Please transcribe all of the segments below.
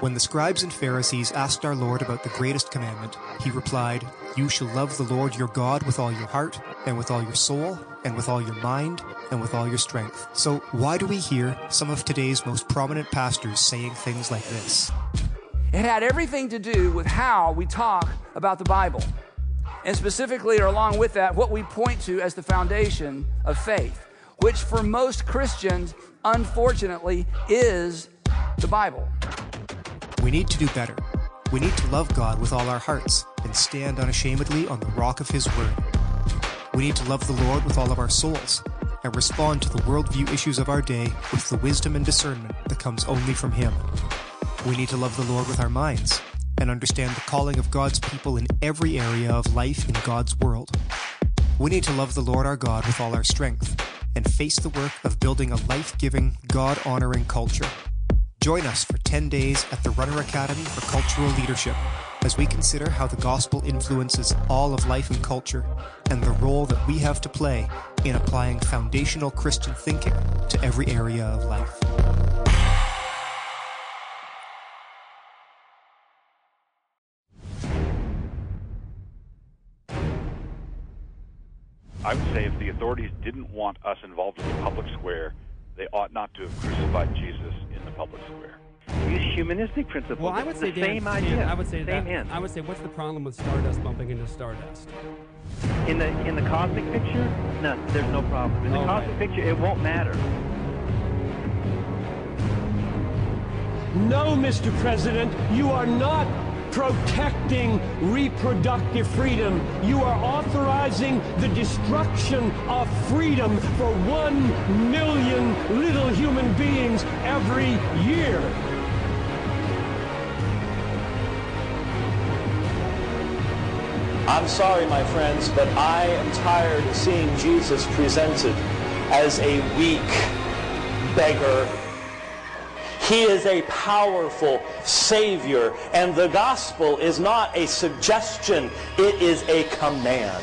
When the scribes and Pharisees asked our Lord about the greatest commandment, he replied, You shall love the Lord your God with all your heart, and with all your soul, and with all your mind, and with all your strength. So, why do we hear some of today's most prominent pastors saying things like this? It had everything to do with how we talk about the Bible. And specifically, or along with that, what we point to as the foundation of faith, which for most Christians, unfortunately, is the Bible. We need to do better. We need to love God with all our hearts and stand unashamedly on the rock of His Word. We need to love the Lord with all of our souls and respond to the worldview issues of our day with the wisdom and discernment that comes only from Him. We need to love the Lord with our minds and understand the calling of God's people in every area of life in God's world. We need to love the Lord our God with all our strength and face the work of building a life giving, God honoring culture. Join us for 10 days at the Runner Academy for Cultural Leadership as we consider how the gospel influences all of life and culture and the role that we have to play in applying foundational Christian thinking to every area of life. I would say if the authorities didn't want us involved in the public square, they ought not to have crucified Jesus in the public square. Use humanistic principles. Well, I would say the Dan, same Dan, idea. I would say same that. end. I would say, what's the problem with Stardust bumping into Stardust? In the in the cosmic picture, no, there's no problem. In the Oh, cosmic right. picture, it won't matter. No, Mr. President, you are not protecting reproductive freedom. You are authorizing the destruction of freedom for one million little human beings every year. I'm sorry, my friends, but I am tired of seeing Jesus presented as a weak beggar. He is a powerful Savior, and the gospel is not a suggestion, it is a command.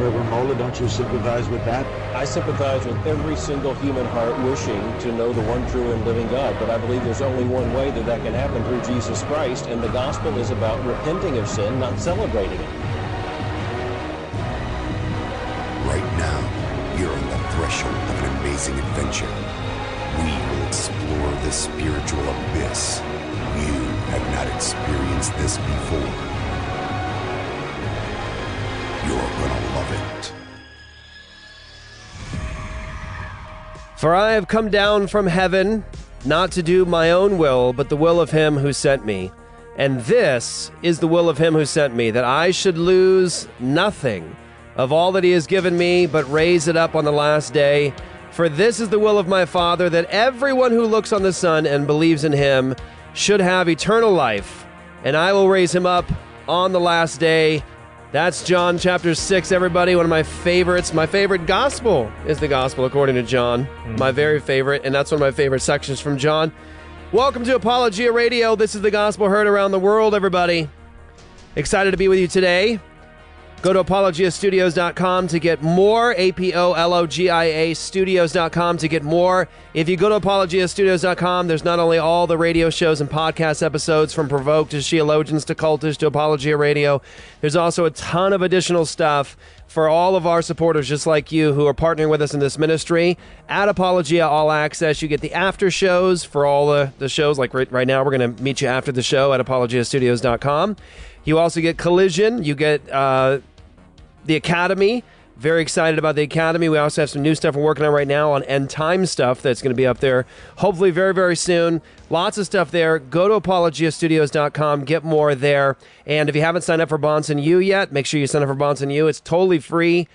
Reverend Mola, don't you sympathize with that? I sympathize with every single human heart wishing to know the one true and living God, but I believe there's only one way that that can happen through Jesus Christ, and the gospel is about repenting of sin, not celebrating it. Amazing adventure. We will explore the spiritual abyss. You have not experienced this before. You're gonna love it. For I have come down from heaven, not to do my own will, but the will of him who sent me. And this is the will of him who sent me, that I should lose nothing of all that he has given me, but raise it up on the last day. For this is the will of my Father, that everyone who looks on the Son and believes in him should have eternal life, and I will raise him up on the last day. That's John chapter 6, everybody. One of my favorites. My favorite gospel is the gospel according to John. Hmm. My very favorite, and that's one of my favorite sections from John. Welcome to Apologia Radio. This is the gospel heard around the world, everybody. Excited to be with you today. Go to apologiastudios.com to get more. A P O L O G I A studios.com to get more. If you go to apologiastudios.com, there's not only all the radio shows and podcast episodes from Provoke to Sheologians to Cultish to Apologia Radio, there's also a ton of additional stuff for all of our supporters just like you who are partnering with us in this ministry. At Apologia All Access, you get the after shows for all the, the shows. Like right, right now, we're going to meet you after the show at apologiastudios.com. You also get Collision. You get uh, the Academy. Very excited about the Academy. We also have some new stuff we're working on right now on end time stuff that's going to be up there hopefully very, very soon. Lots of stuff there. Go to apologiastudios.com, get more there. And if you haven't signed up for Bahnsen U yet, make sure you sign up for Bahnsen U. It's totally free.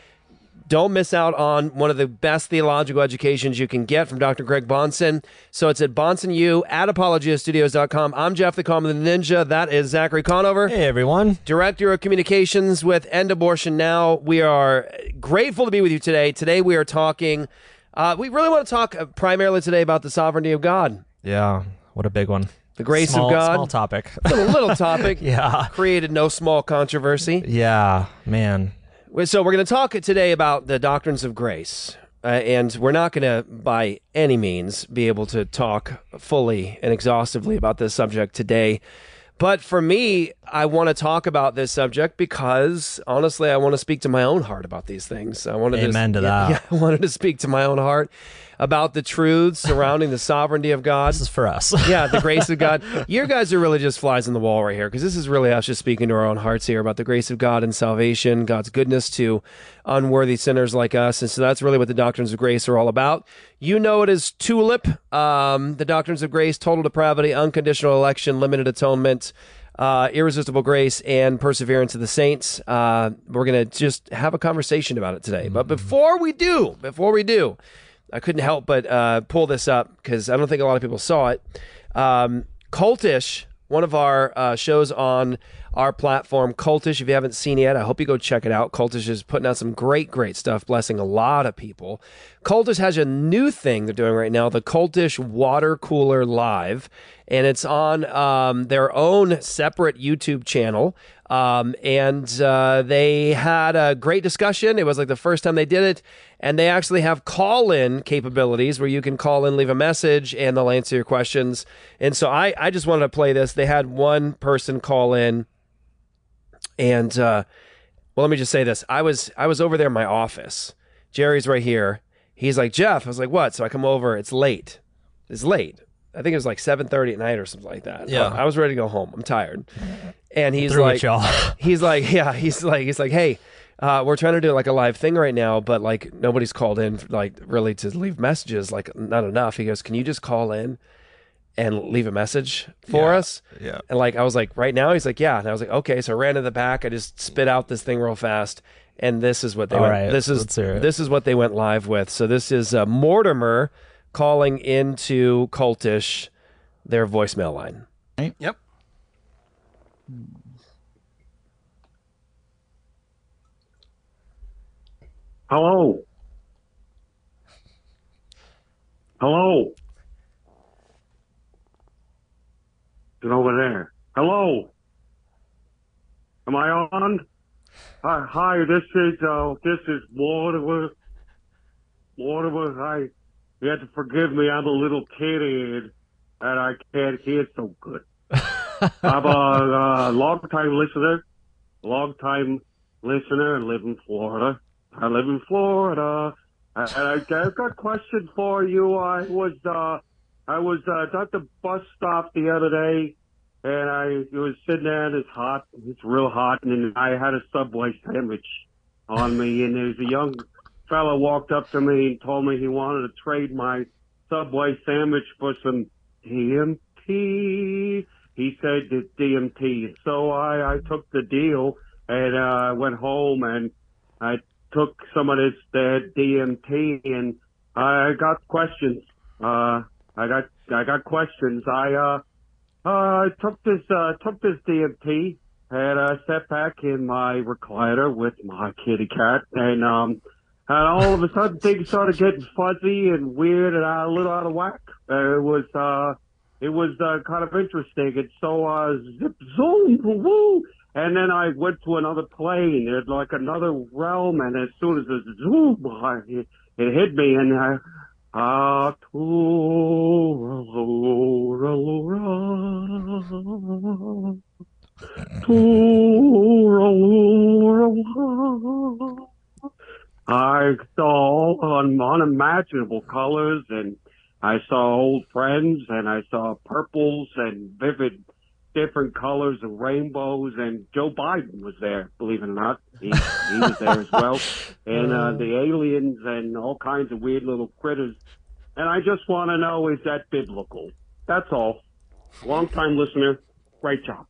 Don't miss out on one of the best theological educations you can get from Dr. Greg Bahnsen. So it's at Bahnsen U at apologiastudios.com. I'm Jeff the Common Ninja. That is Zachary Conover. Hey, everyone. Director of Communications with End Abortion Now. We are grateful to be with you today. Today we are talking, uh, we really want to talk uh, primarily today about the sovereignty of God. Yeah, what a big one. The grace Small- of God. Small topic. a little topic. Yeah. Created no small controversy. yeah, man. So we're going to talk today about the doctrines of grace. uh, and we're not going to, by any means, be able to talk fully and exhaustively about this subject today. But for me, I want to talk about this subject because honestly, I want to speak to my own heart about these things. I wanted Amen to, to yeah, that. yeah, I wanted to speak to my own heart about the truths surrounding the sovereignty of God. This is for us. yeah, the grace of God. You guys are really just flies in the wall right here because this is really us just speaking to our own hearts here about the grace of God and salvation, God's goodness to unworthy sinners like us. And so that's really what the doctrines of grace are all about. You know it as TULIP, um, the doctrines of grace, total depravity, unconditional election, limited atonement. Uh, irresistible grace and perseverance of the saints. Uh, we're going to just have a conversation about it today. But before we do, before we do, I couldn't help but uh, pull this up because I don't think a lot of people saw it. Um, Cultish, one of our uh, shows on our platform, Cultish. If you haven't seen it yet, I hope you go check it out. Cultish is putting out some great, great stuff, blessing a lot of people. Cultish has a new thing they're doing right now, the Cultish Water Cooler Live, and it's on um, their own separate YouTube channel. Um, and uh, they had a great discussion. It was like the first time they did it. And they actually have call in capabilities where you can call in, leave a message, and they'll answer your questions. And so I, I just wanted to play this. They had one person call in. And uh, well, let me just say this. I was I was over there in my office. Jerry's right here. He's like, Jeff. I was like, what? So I come over. It's late. It's late. I think it was like seven thirty at night or something like that. Yeah. I was ready to go home. I'm tired. And he's Through like, y'all. he's like, yeah, he's like, he's like, hey, uh, we're trying to do like a live thing right now, but like nobody's called in, like really to leave messages, like not enough. He goes, can you just call in and leave a message for Yeah, us? yeah. And like, I was like, right now? He's like, yeah. And I was like, okay. So I ran to the back. I just spit out this thing real fast. And this is what they All went. right, this is let's hear it. this is what they went live with. So this is uh, Mortimer calling into Cultish their voicemail line. Yep. Hello. Hello. Get over there. Hello. Am I on? Hi, hi. This is uh, this is Waterworth. Waterworth, Hi. You have to forgive me. I'm a little kid and I can't hear so good. I'm a uh, long time listener. Long time listener. I live in Florida. I live in Florida. And I, I've got a question for you. I was, uh, I was, uh, at the bus stop the other day and I was sitting there and it's hot. It's real hot. And I had a Subway sandwich on me and there's a young fella walked up to me and told me he wanted to trade my Subway sandwich for some DMT. He said the DMT. So I, I took the deal and, uh, went home and I took some of this uh, DMT and I got questions. Uh, I got, I got questions. I, uh, uh, took this, uh, took this DMT and I sat back in my recliner with my kitty cat and, um, and all of a sudden things started getting fuzzy and weird and a little out of whack. Uh, it was, uh, it was, uh, kind of interesting. And so, uh, zip, zoom, woo, and then I went to another plane, it like another realm, and as soon as it zoom, I, it, it hit me, and I, I saw un- unimaginable colors, and I saw old friends, and I saw purples and vivid different colors of rainbows, and Joe Biden was there, believe it or not. He, he was there as well. And uh, the aliens and all kinds of weird little critters. And I just want to know, is that biblical? That's all. Long time listener. Great job.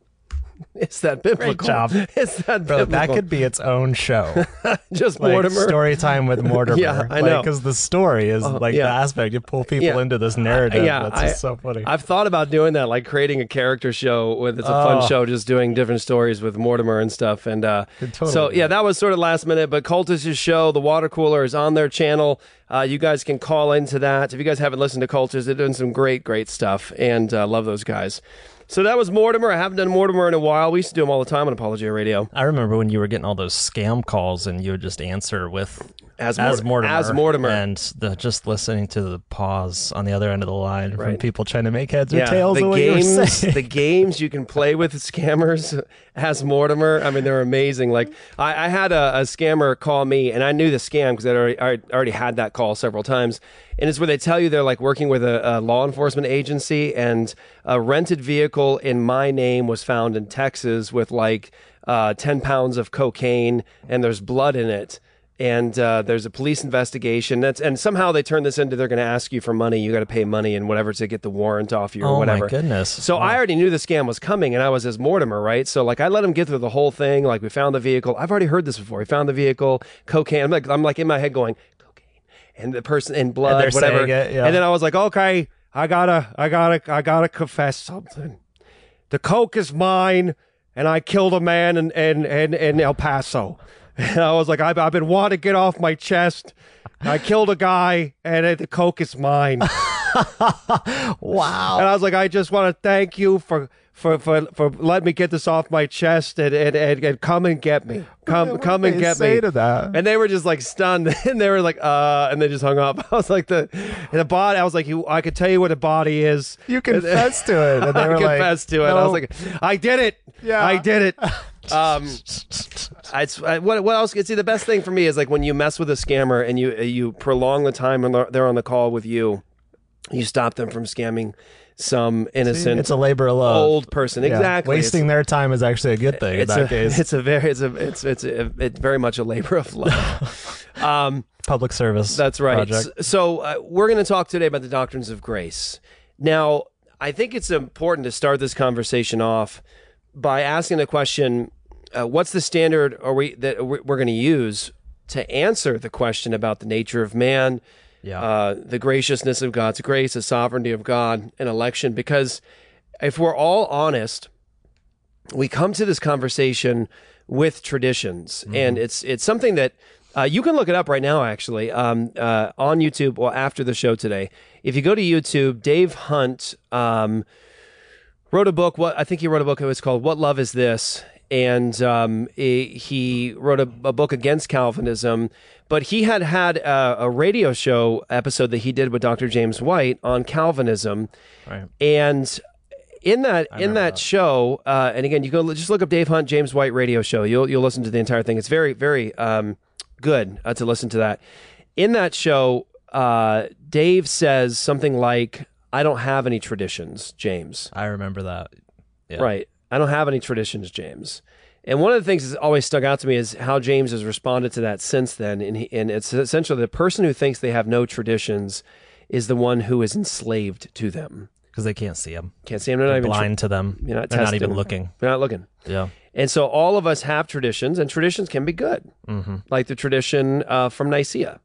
Is that biblical? Great job. Is that Bro, that could be its own show. Just like Mortimer. Story time with Mortimer. Yeah, I know. Because the story is Uh, like yeah. the aspect you pull people Yeah. into this narrative. yeah, That's just so funny. I've thought about doing that, like creating a character show with it's a fun Oh. show, just doing different stories with Mortimer and stuff. And uh, totally so, yeah, that was sort of last minute. But Cultish's show, the water cooler, is on their channel. Uh, you guys can call into that. If you guys haven't listened to Cultish, they're doing some great, great stuff, and uh, love those guys. So that was Mortimer. I haven't done Mortimer in a while. We used to do them all the time on Apologia Radio. I remember when you were getting all those scam calls and you would just answer with As, as Mortimer. As Mortimer. And the, just listening to the pause on the other end of the line from people trying to make heads or yeah, tails the of what you were games, saying. the games you can play with scammers as Mortimer. I mean, they're amazing. Like I, I had a, a scammer call me, and I knew the scam because I already, I already had that call several times. And it's where they tell you they're like working with a, a law enforcement agency, and a rented vehicle in my name was found in Texas with like uh, ten pounds of cocaine, and there's blood in it and uh, there's a police investigation. That's and somehow they turn this into they're going to ask you for money. You got to pay money and whatever to get the warrant off you or Oh, my whatever. goodness. So I already knew the scam was coming, and I was as Mortimer, right? So like I let him get through the whole thing. Like we found the vehicle. I've already heard this before. We found the vehicle, cocaine. I'm like I'm like in my head going cocaine, and the person in blood, they're whatever. it, yeah. And then I was like, okay, I gotta, I gotta, I gotta confess something. The coke is mine, and I killed a man in in in, in El Paso. And I was like, I've, I've been wanting to get off my chest. I killed a guy, and the coke is mine. wow. And I was like, I just want to thank you for for for for letting me get this off my chest and and, and, and come and get me. Come What come and get say me. to that? And they were just like stunned, and they were like, uh, and they just hung up. I was like, the the body. I was like, you. I could tell you what a body is. You confessed to it, and they I were like, confessed to it. I was like, I did it. Yeah. I did it. Um, I, I- what what else? Can see, the best thing for me is like when you mess with a scammer and you you prolong the time when they're- on the call with you, you stop them from scamming some innocent. it's a labor of love. old person. Yeah. Exactly. Wasting their time is actually a good thing in it's that a, case. It's a very it's a it's it's a, it's very much a labor of love. um, Public service. that's right. project. So uh, we're going to talk today about the doctrines of grace. Now, I think it's important to start this conversation off by asking the question: uh, What's the standard are we that we're going to use to answer the question about the nature of man? Yeah. uh, the graciousness of God's grace, the sovereignty of God, and election. Because if we're all honest, we come to this conversation with traditions, and it's it's something that uh, you can look it up right now. Actually, um, uh, on YouTube, or after the show today, if you go to YouTube, Dave Hunt um, wrote a book. What I think he wrote a book. It was called "What Love Is This." And um, he, wrote a, a book against Calvinism, but he had had a, a radio show episode that he did with Dr. James White on Calvinism, Right. and in that in that, show, uh, and again, you go just look up Dave Hunt James White radio show. You'll you'll listen to the entire thing. It's very very um, good uh, to listen to that. In that show, uh, Dave says something like, "I don't have any traditions, James." I remember that. Yeah. Right. I don't have any traditions, James. And one of the things that's always stuck out to me is how James has responded to that since then. And, he, and it's essentially the person who thinks they have no traditions is the one who is enslaved to them. Because they can't see them. Can't see them. They're not They're even blind to them. You're not They're not even looking. They're not looking. Yeah. And so all of us have traditions, and traditions can be good, Mhm. like the tradition uh, from Nicaea,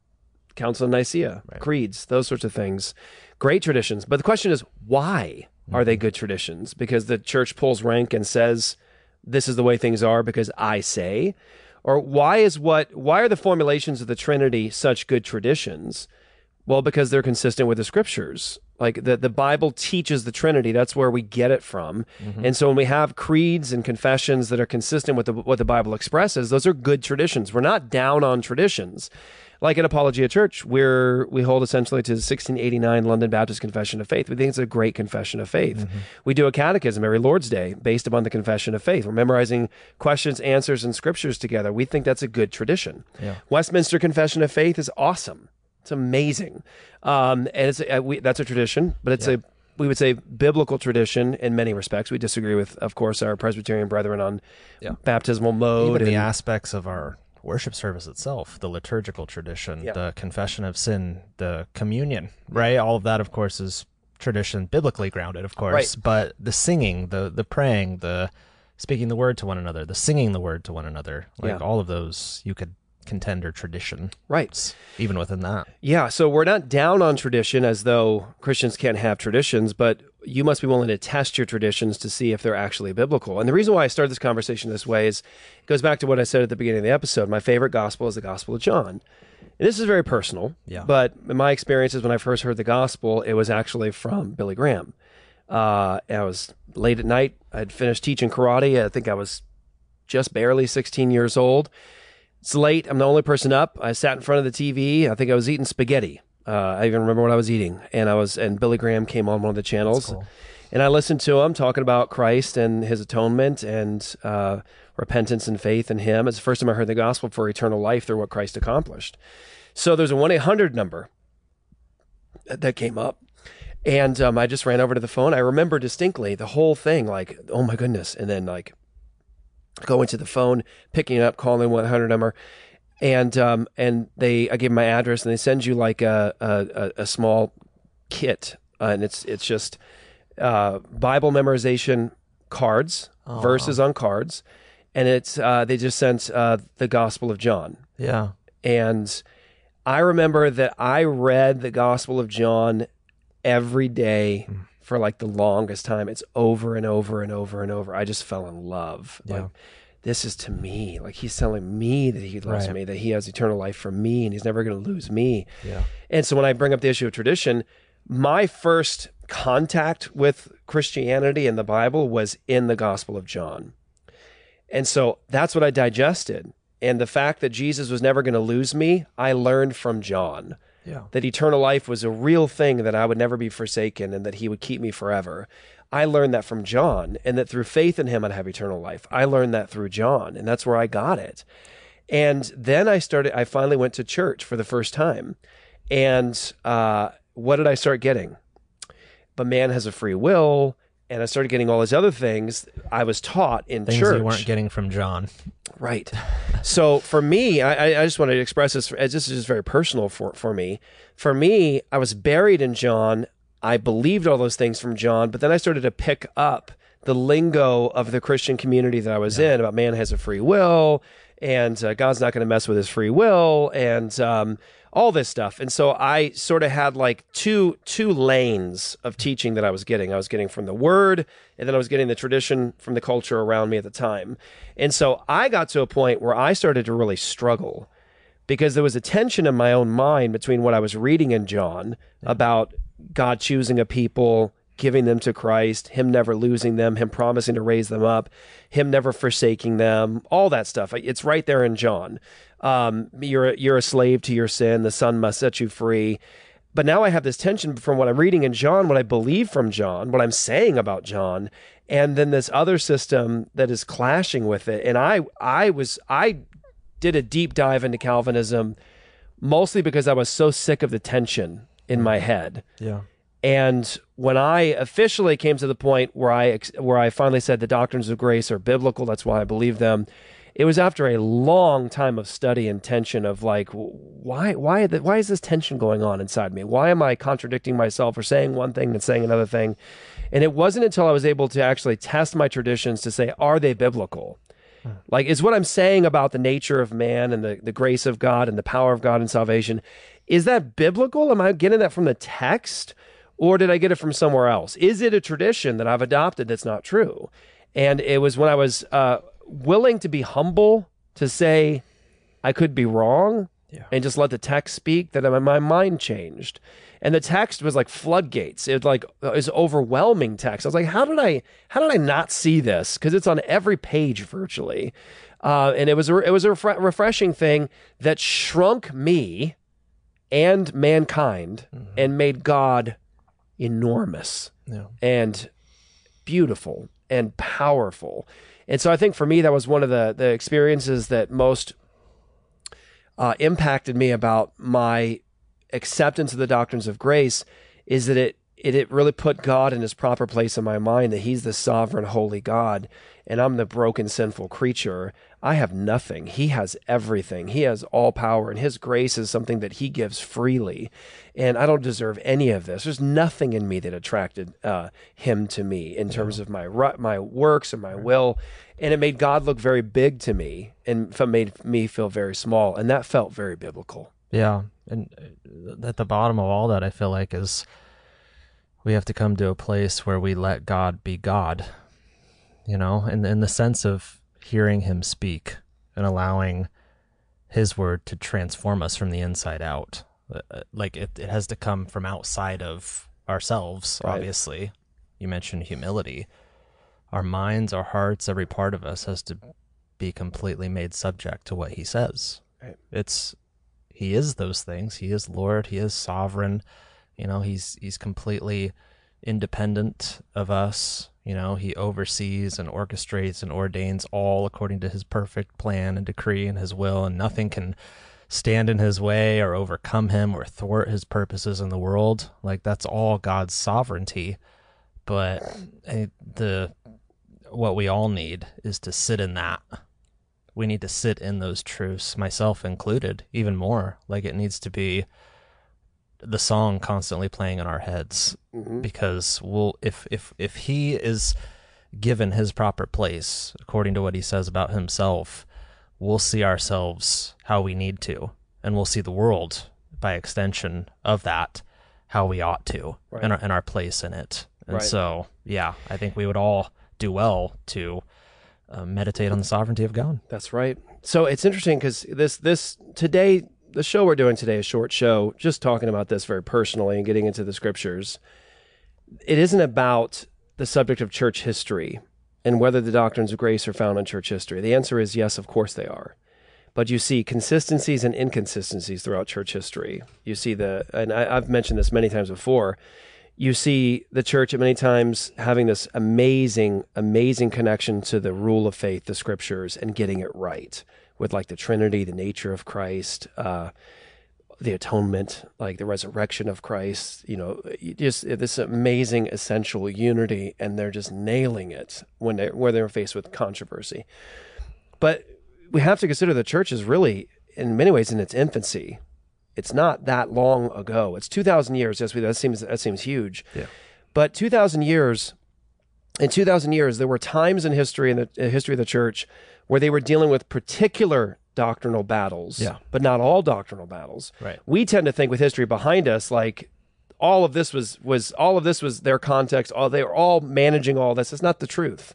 Council of Nicaea, creeds, those sorts of things. Great traditions. But the question is, why are Mm-hmm. they good traditions? Because the church pulls rank and says, this is the way things are because I say? Or why is what why are the formulations of the Trinity such good traditions? Well, because they're consistent with the scriptures. Like the, the Bible teaches the Trinity. That's where we get it from. And so when we have creeds and confessions that are consistent with the, what the Bible expresses, those are good traditions. We're not down on traditions. Like at Apologia Church, we're, we hold essentially to the 1689 London Baptist Confession of Faith. We think it's a great confession of faith. We do a catechism every Lord's Day based upon the confession of faith. We're memorizing questions, answers, and scriptures together. We think that's a good tradition. Yeah. Westminster Confession of Faith is awesome. It's amazing, um, and it's uh, we, that's a tradition, but it's a we would say biblical tradition in many respects. We disagree with, of course, our Presbyterian brethren on Yeah. baptismal mode. Even the aspects of our worship service itself, the liturgical tradition, Yeah. the confession of sin, the communion, right? All of that, of course, is tradition, biblically grounded, of course. Right. But the singing, the the praying, the speaking the word to one another, the singing the word to one another, like Yeah. all of those, you could contend are tradition, right? Even within that. Yeah, so we're not down on tradition as though Christians can't have traditions, but you must be willing to test your traditions to see if they're actually biblical. And the reason why I started this conversation this way is it goes back to what I said at the beginning of the episode. My favorite gospel is the Gospel of John. And this is very personal, Yeah. but in my experiences when I first heard the gospel, it was actually from Billy Graham. Uh, I was late at night. I'd finished teaching karate. I think I was just barely 16 years old. It's late. I'm the only person up. I sat in front of the TV. I think I was eating spaghetti. Uh, I even remember what I was eating, and I was and Billy Graham came on one of the channels, and I listened to him talking about Christ and His atonement and uh, repentance and faith in Him. It's the first time I heard the gospel for eternal life through what Christ accomplished. So there's a one eight hundred number that came up, and um, I just ran over to the phone. I remember distinctly the whole thing, like oh my goodness, and then like going to the phone, picking it up, calling 100 number, and um, and they I gave them my address, and they send you like a a, a small kit, uh, and it's it's just uh, Bible memorization cards, Oh, verses on cards, and it's uh, they just sent uh, the Gospel of John. Yeah. And I remember that I read the Gospel of John every day Mm. For like the longest time. It's over and over and over and over. I just fell in love. Yeah. Like, this is to me. Like he's telling me that he loves Right. me, that he has eternal life for me, and he's never going to lose me. Yeah. And so when I bring up the issue of tradition, my first contact with Christianity and the Bible was in the Gospel of John. And so that's what I digested. And the fact that Jesus was never going to lose me, I learned from John. Yeah. That eternal life was a real thing, that I would never be forsaken, and that he would keep me forever. I learned that from John, and that through faith in him, I'd have eternal life. I learned that through John, and that's where I got it. And then I started, I finally went to church for the first time. And uh, what did I start getting? But man has a free will. And I started getting all these other things I was taught in Things church. you weren't getting from John. Right. So for me, I, I- just wanted to express this. As this is just very personal for, for me. For me, I was buried in John. I believed all those things from John, but then I started to pick up the lingo of the Christian community that I was in about man has a free will and uh, God's not going to mess with his free will and um, all this stuff. And so I sort of had like two two lanes of teaching that I was getting. I was getting from the Word, and then I was getting the tradition from the culture around me at the time. And so I got to a point where I started to really struggle because there was a tension in my own mind between what I was reading in John about God choosing a people, giving them to Christ, Him never losing them, Him promising to raise them up, Him never forsaking them, all that stuff. It's right there in John. Um, you're you're a slave to your sin. The Son must set you free. But now I have this tension from what I'm reading in John, what I believe from John, what I'm saying about John, and then this other system that is clashing with it. And I I was I did a deep dive into Calvinism mostly because I was so sick of the tension in my head. Yeah. And when I officially came to the point where I where I finally said the doctrines of grace are biblical, that's why I believe them. It was after a long time of study and tension of like, why why why is this tension going on inside me? Why am I contradicting myself or saying one thing and saying another thing? And it wasn't until I was able to actually test my traditions to say, are they biblical? Like, is what I'm saying about the nature of man and the, the grace of God and the power of God and salvation, is that biblical? Am I getting that from the text or did I get it from somewhere else? Is it a tradition that I've adopted that's not true? And it was when I was uh, willing to be humble to say I could be wrong and just let the text speak that my, mind changed. And the text was like floodgates. It was like it was overwhelming text. I was like, how did I how did I not see this? Because it's on every page virtually. Uh, and it was a, it was a refre- refreshing thing that shrunk me and mankind and made God enormous Yeah. and beautiful and powerful. And so I think for me that was one of the the experiences that most uh, impacted me about my acceptance of the doctrines of grace is that it, it it really put God in his proper place in my mind that he's the sovereign holy God and I'm the broken sinful creature. I have nothing. He has everything. He has all power and his grace is something that he gives freely. And I don't deserve any of this. There's nothing in me that attracted uh, him to me in terms of my my works and my will and it made God look very big to me and made me feel very small and that felt very biblical. Yeah, and uh, at the bottom of all that, I feel like is we have to come to a place where we let God be God. You know, in in the sense of hearing Him speak and allowing His word to transform us from the inside out. Uh, uh, Like it, it has to come from outside of ourselves. Right. Obviously, you mentioned humility. Our minds, our hearts, every part of us has to be completely made subject to what he says. Right. It's he is those things. He is Lord, he is sovereign. You know, he's he's completely independent of us. You know, he oversees and orchestrates and ordains all according to his perfect plan and decree and his will, and nothing can stand in his way or overcome him or thwart his purposes in the world. Like that's all God's sovereignty. But the what we all need is to sit in that. We need to sit in those truths, myself included, even more. Like it needs to be the song constantly playing in our heads Mhm. because we'll if if if he is given his proper place according to what he says about himself we'll see ourselves how we need to and we'll see the world by extension of that how we ought to Right. and, our, and our place in it and Right. so yeah i think we would all do well to uh, meditate on the sovereignty of god That's right. So it's interesting because this this today the show we're doing today, a short show, just talking about this very personally and getting into the scriptures. It isn't about the subject of church history and whether the doctrines of grace are found in church history. The answer is yes, of course they are. But you see consistencies and inconsistencies throughout church history. You see the, and I, I've mentioned this many times before. You see the church at many times having this amazing, amazing connection to the rule of faith, the scriptures, and getting it right with like the Trinity, the nature of Christ, uh, the atonement, like the resurrection of Christ. You know, just this amazing essential unity, and they're just nailing it when they where they're faced with controversy. But we have to consider the church is really, in many ways, in its infancy. It's not that long ago. It's two thousand years. Yes, we that seems that seems huge. Yeah. But two thousand years, in two thousand years, there were times in history in the uh, history of the church where they were dealing with particular doctrinal battles. Yeah. But not all doctrinal battles. Right. We tend to think with history behind us, like all of this was was all of this was their context. All they were all managing all this. It's not the truth.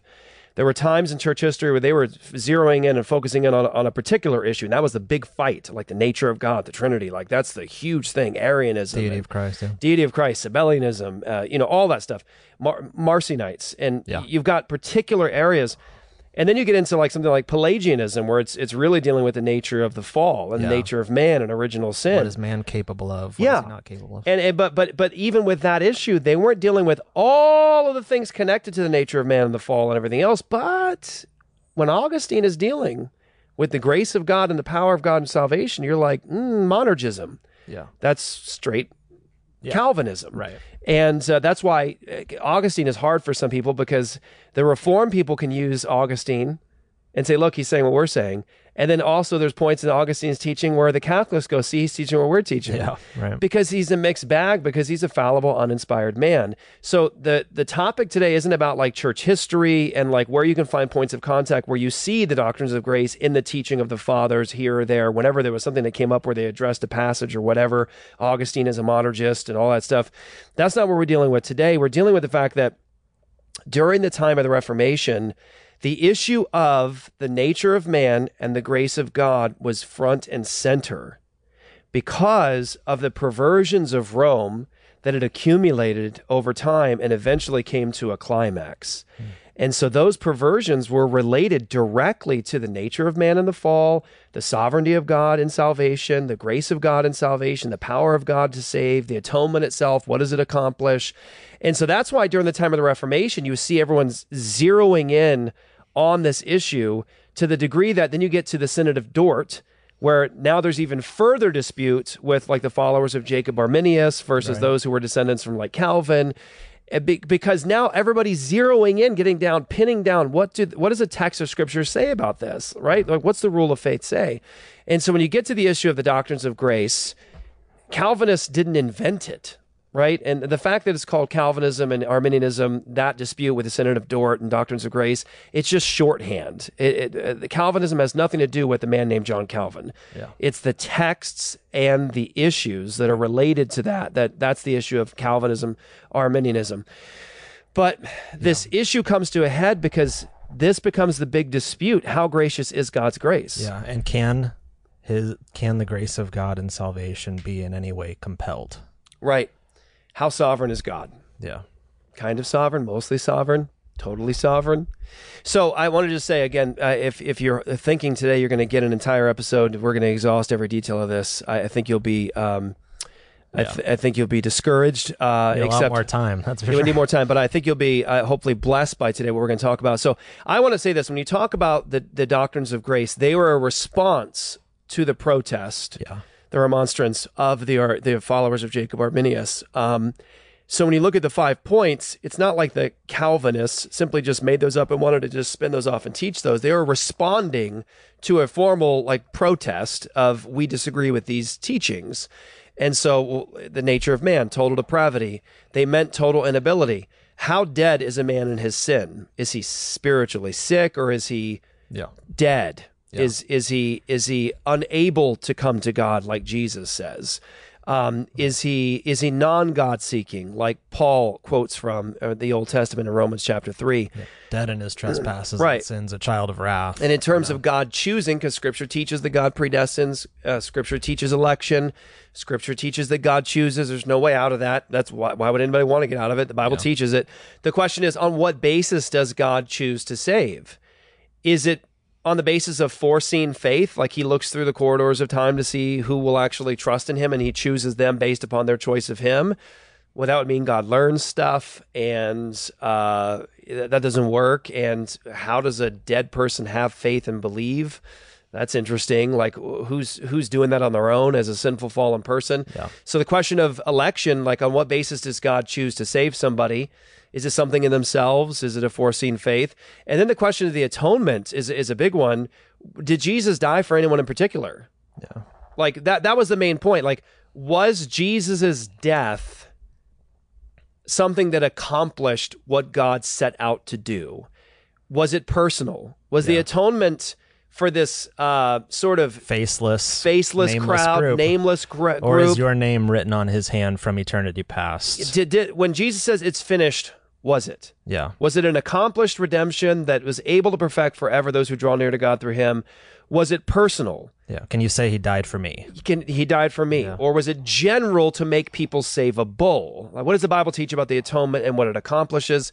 There were times in church history where they were zeroing in and focusing in on, on a particular issue, and that was the big fight, like the nature of God, the Trinity, like that's the huge thing, Arianism, deity of christ yeah. deity of Christ, Sabellianism, uh, you know, all that stuff, Mar- Marcionites, and Yeah. you've got particular areas, and then you get into like something like Pelagianism, where it's it's really dealing with the nature of the fall and Yeah. the nature of man and original sin. what is man capable of what is yeah, he not capable of and, and but but but even with that issue, they weren't dealing with all of the things connected to the nature of man and the fall and everything else. But when Augustine is dealing with the grace of God and the power of God and salvation, you're like mm, monergism. yeah That's straight Yeah. Calvinism. Right. And uh, that's why uh, Augustine is hard for some people because the Reformed people can use Augustine and say, look, he's saying what we're saying. And then also there's points in Augustine's teaching where the Catholics go, see, he's teaching what we're teaching. Yeah, right. Because he's a mixed bag, because he's a fallible, uninspired man. So the the topic today isn't about like church history and like where you can find points of contact where you see the doctrines of grace in the teaching of the fathers here or there. Whenever there was something that came up where they addressed a passage or whatever, Augustine is a monergist and all that stuff. That's not what we're dealing with today. We're dealing with the fact that during the time of the Reformation, the issue of the nature of man and the grace of God was front and center because of the perversions of Rome that had accumulated over time and eventually came to a climax. Hmm. And so those perversions were related directly to the nature of man in the fall, the sovereignty of God in salvation, the grace of God in salvation, the power of God to save, the atonement itself. What does it accomplish? And so that's why during the time of the Reformation, you see everyone's zeroing in on this issue to the degree that then you get to the Synod of Dort, where now there's even further dispute with like the followers of Jacob Arminius versus Right. those who were descendants from like Calvin. Be- Because now everybody's zeroing in, getting down, pinning down what do what does a text of scripture say about this, right? Like what's the rule of faith say? And so when you get to the issue of the doctrines of grace, Calvinists didn't invent it, right? And the fact that it's called Calvinism and Arminianism, that dispute with the Synod of Dort and doctrines of grace, it's just shorthand. It, it, uh, the Calvinism has nothing to do with the man named John Calvin. Yeah. It's the texts and the issues that are related to that. That that's the issue of Calvinism, Arminianism. But this issue comes to a head because this becomes the big dispute. How gracious is God's grace? Yeah, and can his can the grace of God and salvation be in any way compelled? Right. How sovereign is God? Yeah. Kind of sovereign, mostly sovereign. totally sovereign. So I wanted to say again, uh, if if you're thinking today you're going to get an entire episode, we're going to exhaust every detail of this. I, I think you'll be. Um, I, th- I think you'll be discouraged. Uh, Need a lot except more time, that's for you sure. need more time, but I think you'll be uh, hopefully blessed by today what we're going to talk about. So I want to say this: when you talk about the the doctrines of grace, they were a response to the protest, yeah. The remonstrance of the the followers of Jacob Arminius. Um, so when you look at the five points, it's not like the Calvinists simply just made those up and wanted to just spin those off and teach those. They were responding to a formal like protest of we disagree with these teachings. And so the nature of man, total depravity, they meant total inability. How dead is a man in his sin? Is he spiritually sick or is he Yeah. dead? Is is he is he unable to come to God like Jesus says? Um, is he is he non God seeking like Paul quotes from uh, the Old Testament in Romans chapter three? Dead in his trespasses Right. and sins, a child of wrath. And in terms of God choosing, because Scripture teaches that God predestines, uh, Scripture teaches election, Scripture teaches that God chooses. There's no way out of that. That's why. Why would anybody want to get out of it? The Bible teaches it. The question is, on what basis does God choose to save? Is it on the basis of foreseen faith, like He looks through the corridors of time to see who will actually trust in Him, and He chooses them based upon their choice of Him? Well, that would mean God learns stuff, and uh, that doesn't work. And how does a dead person have faith and believe? That's interesting. Like who's who's doing that on their own as a sinful fallen person? Yeah. So the question of election, like on what basis does God choose to save somebody? Is it something in themselves? Is it a foreseen faith? And then the question of the atonement is is a big one. Did Jesus die for anyone in particular? Yeah. Like that that was the main point. Like was Jesus's death something that accomplished what God set out to do? Was it personal? Was the atonement for this uh, sort of faceless, faceless nameless crowd, group. nameless gr- Or is your name written on his hand from eternity past? did, did when Jesus says it's finished, was it? Yeah. Was it an accomplished redemption that was able to perfect forever those who draw near to God through him? Was it personal? Yeah. Can you say he died for me? He, can, he died for me. Or was it general to make people savable? Like, what does the Bible teach about the atonement and what it accomplishes?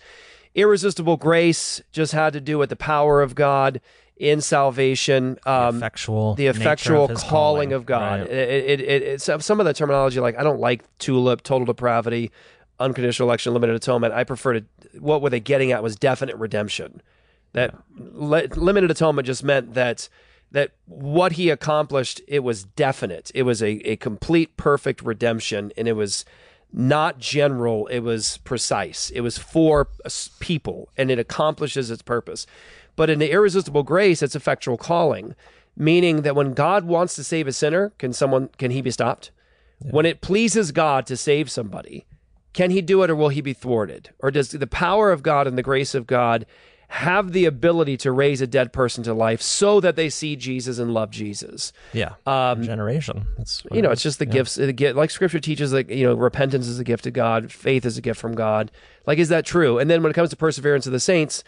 Irresistible grace just had to do with the power of God in salvation. Um, the effectual, the effectual of his calling, of God. Right. It, it, it, some of the terminology, like I don't like tulip, total depravity, unconditional election, limited atonement. I prefer to. What were they getting at was definite redemption. That li- limited atonement just meant that that what he accomplished it was definite. It was a, a complete, perfect redemption, and it was not general. It was precise. It was for people, and it accomplishes its purpose. But in the irresistible grace, it's effectual calling, meaning that when God wants to save a sinner, can someone can he be stopped? When it pleases God to save somebody, can he do it or will he be thwarted? Or does the power of God and the grace of God have the ability to raise a dead person to life so that they see Jesus and love Jesus? Yeah. Um, Generation. That's you know, it it's just the Yeah. gifts. The gift, like Scripture teaches, that you know, repentance is a gift of God, faith is a gift from God. Like, is that true? And then when it comes to perseverance of the saints,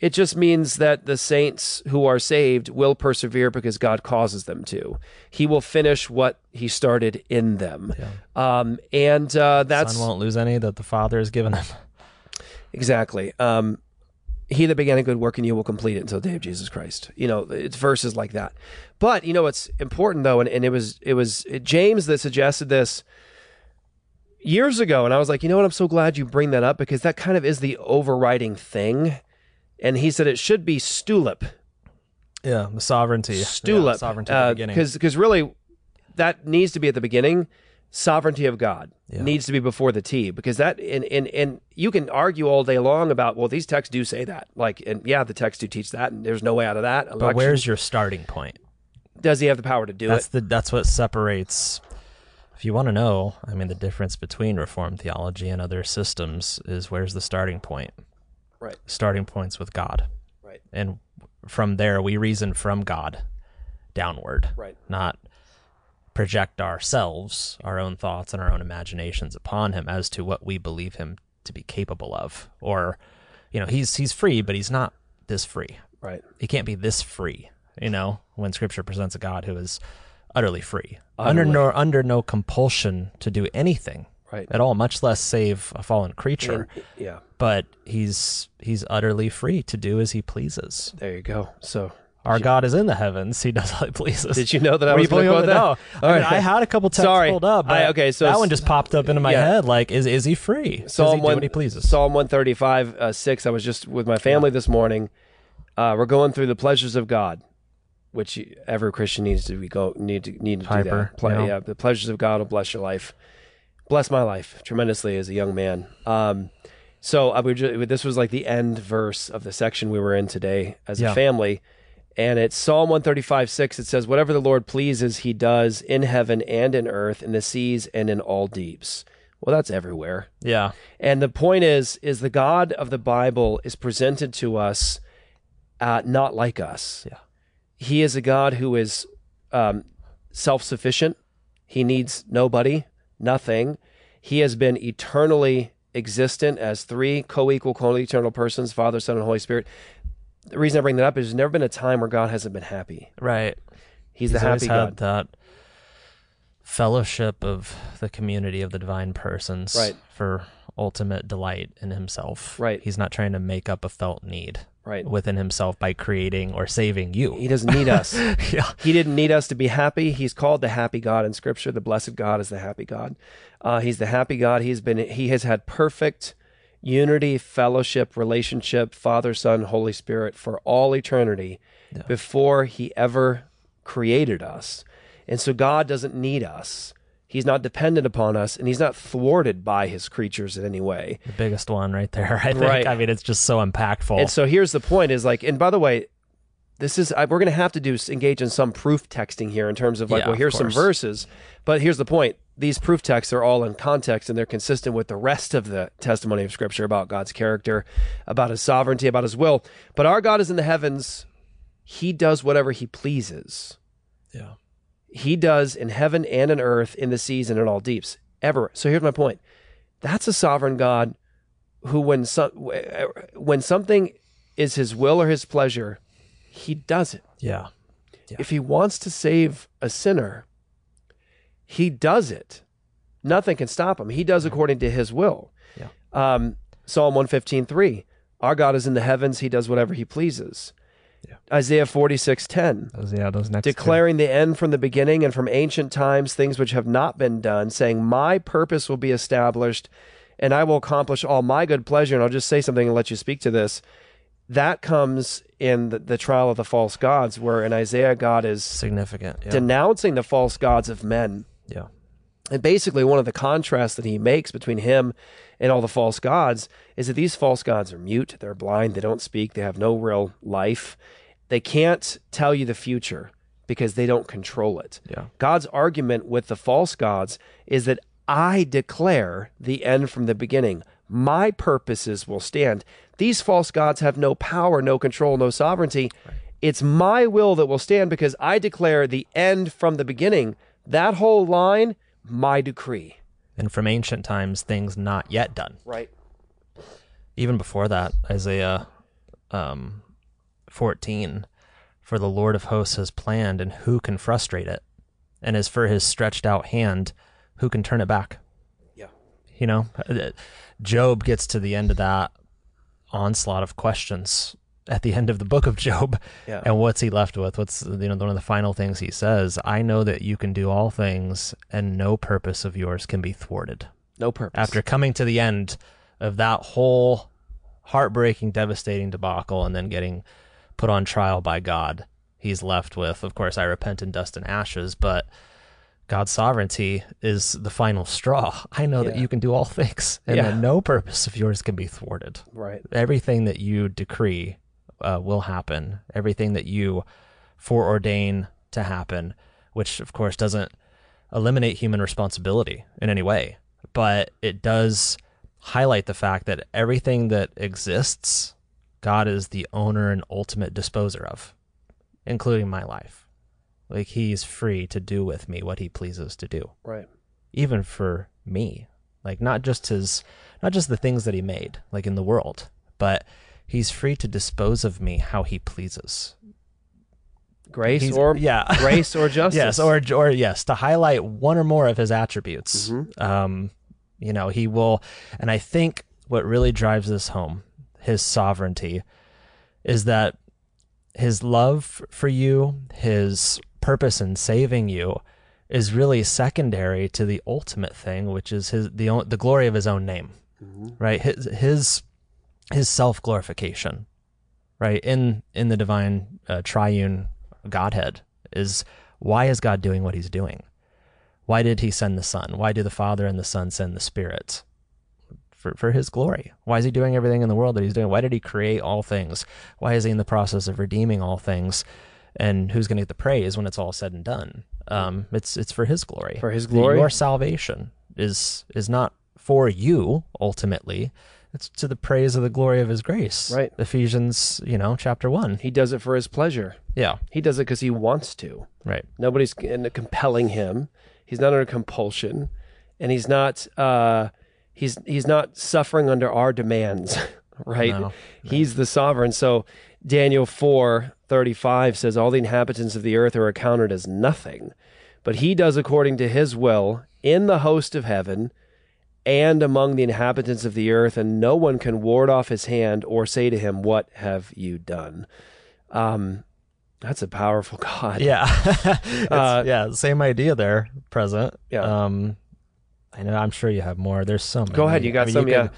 it just means that the saints who are saved will persevere because God causes them to. He will finish what He started in them, um, and uh, that's Son won't lose any that the Father has given him. Exactly. Um, he that began a good work in you will complete it until the day of Jesus Christ. You know, it's verses like that. But you know, what's important though, and, and it was it was James that suggested this years ago, and I was like, you know what? I'm so glad you bring that up because that kind of is the overriding thing. And he said it should be stulip, Yeah, the sovereignty. Yeah, stulip, sovereignty at the uh, beginning. because really that needs to be at the beginning. Sovereignty of God needs to be before the T because that and, and and you can argue all day long about well these texts do say that like and yeah the texts do teach that and there's no way out of that. but where's your starting point? does he have the power to do that's it? the that's what separates if you want to know i mean the difference between reformed theology and other systems is where's the starting point Right. starting points with god Right. and from there we reason from god downward Right. not project ourselves our own thoughts and our own imaginations upon him as to what we believe him to be capable of or you know he's he's free but he's not this free Right. he can't be this free you know when scripture presents a god who is utterly free Utterly. under no under no compulsion to do anything Right. at all, much less save a fallen creature. And- yeah. But he's he's utterly free to do as he pleases. There you go. So Our God is in the heavens; He does what He pleases. Did you know that I Were was going to quote that? No, I, mean, I had a couple texts Sorry. pulled up. But I- okay, so that one just popped up into my Yeah. head. Like, is is he free? Does Psalm he do what he pleases? Psalm one thirty five uh, six. I was just with my family this morning. Uh, we're going through the pleasures of God, which every Christian needs to be go need to need to do that. You know. Yeah, the pleasures of God will bless your life, bless my life tremendously as a young man. Um, so I would ju- this was like the end verse of the section we were in today as Yeah. a family. And it's Psalm 135, 6. It says, Whatever the Lord pleases, he does in heaven and in earth, in the seas and in all deeps. Well, that's everywhere. Yeah. And the point is, is the God of the Bible is presented to us uh, not like us. Yeah. He is a God who is um, self-sufficient. He needs nobody, nothing. He has been eternally existent as three co-equal, co-eternal persons, Father, Son, and Holy Spirit. The reason I bring that up is there's never been a time where God hasn't been happy. Right. He's, the always happy had God. that fellowship of the community of the divine persons Right. for ultimate delight in himself. Right. He's not trying to make up a felt need Right. within himself by creating or saving you. He doesn't need us. yeah. He didn't need us to be happy. He's called the happy God in Scripture. The blessed God is the happy God. Uh, he's the happy God. He's been. He has had perfect unity, fellowship, relationship, Father, Son, Holy Spirit for all eternity before He ever created us. And so God doesn't need us. He's not dependent upon us, and He's not thwarted by His creatures in any way. The biggest one right there, I think. Right. I mean, it's just so impactful. And so here's the point: is like, and by the way, this is I, we're going to have to do engage in some proof texting here in terms of like, Yeah, well, here's some verses, but here's the point: these proof texts are all in context and they're consistent with the rest of the testimony of Scripture about God's character, about His sovereignty, about His will. But our God is in the heavens; He does whatever He pleases. Yeah. He does in heaven and in earth, in the seas and in all deeps. Ever. So here's my point. That's a sovereign God who, when some, when something is his will or his pleasure, he does it. Yeah. If he wants to save a sinner, he does it. Nothing can stop him. He does according to his will. Yeah. Um, Psalm 115.3, our God is in the heavens. He does whatever he pleases. Isaiah 46:10 Those, yeah, those next two. declaring the end from the beginning and from ancient times things which have not been done saying my purpose will be established and I will accomplish all my good pleasure and I'll just say something and let you speak to this that comes in the, the trial of the false gods where in Isaiah God is significant yeah. denouncing the false gods of men Yeah. and basically, one of the contrasts that he makes between him and all the false gods is that these false gods are mute, they're blind, they don't speak, they have no real life. They can't tell you the future because they don't control it. Yeah. God's argument with the false gods is that I declare the end from the beginning. My purposes will stand. These false gods have no power, no control, no sovereignty. It's my will that will stand because I declare the end from the beginning. That whole line, my decree. And from ancient times, things not yet done. Right. Even before that, Isaiah um, 14, for the Lord of hosts has planned, and who can frustrate it? And as for his stretched out hand, who can turn it back? Yeah. You know, Job gets to the end of that onslaught of questions at the end of the book of Job. Yeah. And what's he left with? What's you know one of the final things he says? I know that you can do all things, and no purpose of yours can be thwarted. No purpose. After coming to the end of that whole heartbreaking, devastating debacle, and then getting put on trial by God, he's left with, of course, I repent in dust and ashes, but God's sovereignty is the final straw. I know that you can do all things, and Yeah. that no purpose of yours can be thwarted. Right. Everything that you decree uh, will happen. Everything that you foreordain to happen, which of course doesn't eliminate human responsibility in any way, but it does highlight the fact that everything that exists, God is the owner and ultimate disposer of, including my life. Like he's free to do with me what he pleases to do. Right. Even for me. Like not just his not just the things that he made, like in the world, but he's free to dispose of me how he pleases. Grace He's- or yeah, grace or justice. yes, or or yes, to highlight one or more of his attributes. Mm-hmm. Um, You know, he will, and I think what really drives this home, his sovereignty, is that his love for you, his purpose in saving you, is really secondary to the ultimate thing, which is his the the glory of his own name, right? His his his self glorification, right? In in the divine uh, triune Godhead is why is God doing what He's doing? Why did He send the Son? Why do the Father and the Son send the Spirit? For, for his glory. Why is he doing everything in the world that he's doing? Why did he create all things? Why is he in the process of redeeming all things? And who's going to get the praise when it's all said and done? Um, it's it's for his glory. For his glory? Your salvation is is not for you ultimately. It's to the praise of the glory of his grace. Right. Ephesians, you know, chapter one. He does it for his pleasure. Yeah. He does it because he wants to. Right. Nobody's compelling him. He's not under compulsion, and he's not. Uh, he's he's not suffering under our demands. Right. No, He's the sovereign. So Daniel four thirty five says, "All the inhabitants of the earth are accounted as nothing, but he does according to his will in the host of heaven." And among the inhabitants of the earth, and no one can ward off his hand or say to him, "What have you done?" Um, that's a powerful God. Yeah. Uh, yeah, same idea there, present. Yeah. Um I know I'm sure you have more. There's so many. Go ahead, you got some, yeah.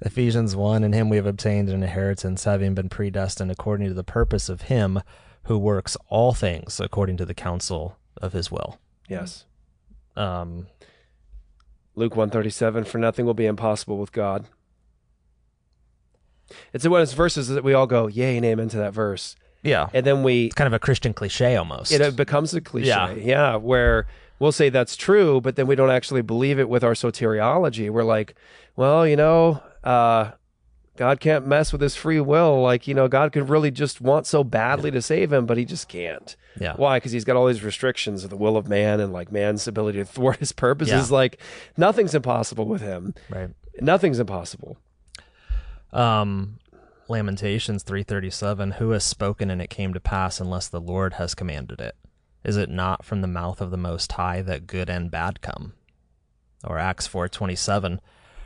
Ephesians 1 in him we have obtained an inheritance having been predestined according to the purpose of him who works all things according to the counsel of his will. Yes. Um Luke 137 for nothing will be impossible with God. It's one of those verses that we all go, yay and amen to that verse. Yeah. And then we It's kind of a Christian cliche almost. it, it becomes a cliche. Yeah. yeah, where we'll say that's true, but then we don't actually believe it with our soteriology. We're like, well, you know, uh, God can't mess with his free will. Like, you know, God could really just want so badly to save him, but he just can't. Yeah. Why? Because he's got all these restrictions of the will of man and like man's ability to thwart his purposes. Yeah. Like, nothing's impossible with him. Right. Nothing's impossible. Um Lamentations 337 Who has spoken and it came to pass unless the Lord has commanded it? Is it not from the mouth of the most high that good and bad come? Or Acts 4:27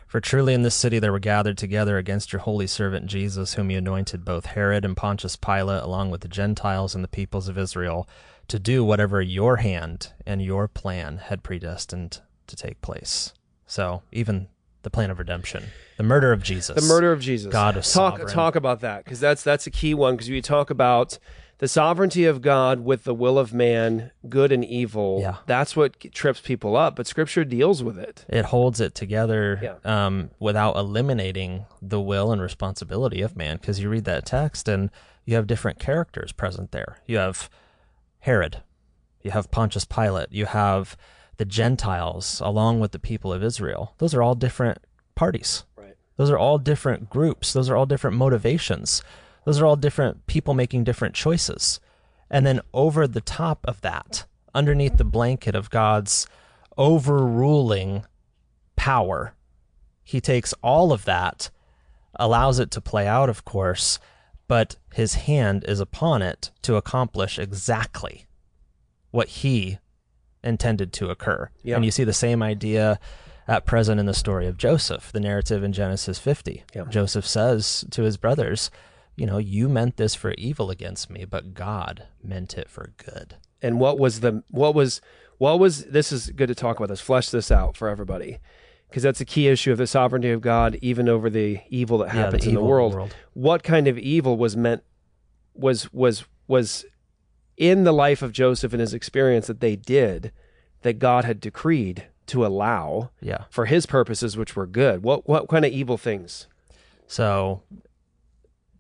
For truly in this city there were gathered together against your holy servant Jesus whom you anointed both Herod and Pontius Pilate along with the Gentiles and the peoples of Israel to do whatever your hand and your plan had predestined to take place. So, even the plan of redemption, the murder of Jesus. The murder of Jesus. God is talk sovereign. talk about that because that's that's a key one because we talk about the sovereignty of God with the will of man, good and evil. Yeah. that's what trips people up. But Scripture deals with it. it holds it together Yeah. um, without eliminating the will and responsibility of man. Because you read that text and you have different characters present there. You have Herod, you have Pontius Pilate, you have the Gentiles along with the people of Israel. Those are all different parties. Right. Those are all different groups. Those are all different motivations. Those are all different people making different choices. And then over the top of that, underneath the blanket of God's overruling power, he takes all of that, allows it to play out, of course, but his hand is upon it to accomplish exactly what he intended to occur. Yeah. And you see the same idea at present in the story of Joseph, the narrative in Genesis 50. Yeah. Joseph says to his brothers, You know, you meant this for evil against me, but God meant it for good. And what was the what was what was this is good to talk about this. Flesh this out for everybody. Because that's a key issue of the sovereignty of God, even over the evil that Yeah, the happens in the the world. world. What kind of evil was meant was was was in the life of Joseph and his experience that they did that God had decreed to allow Yeah. for his purposes which were good. What what kind of evil things? So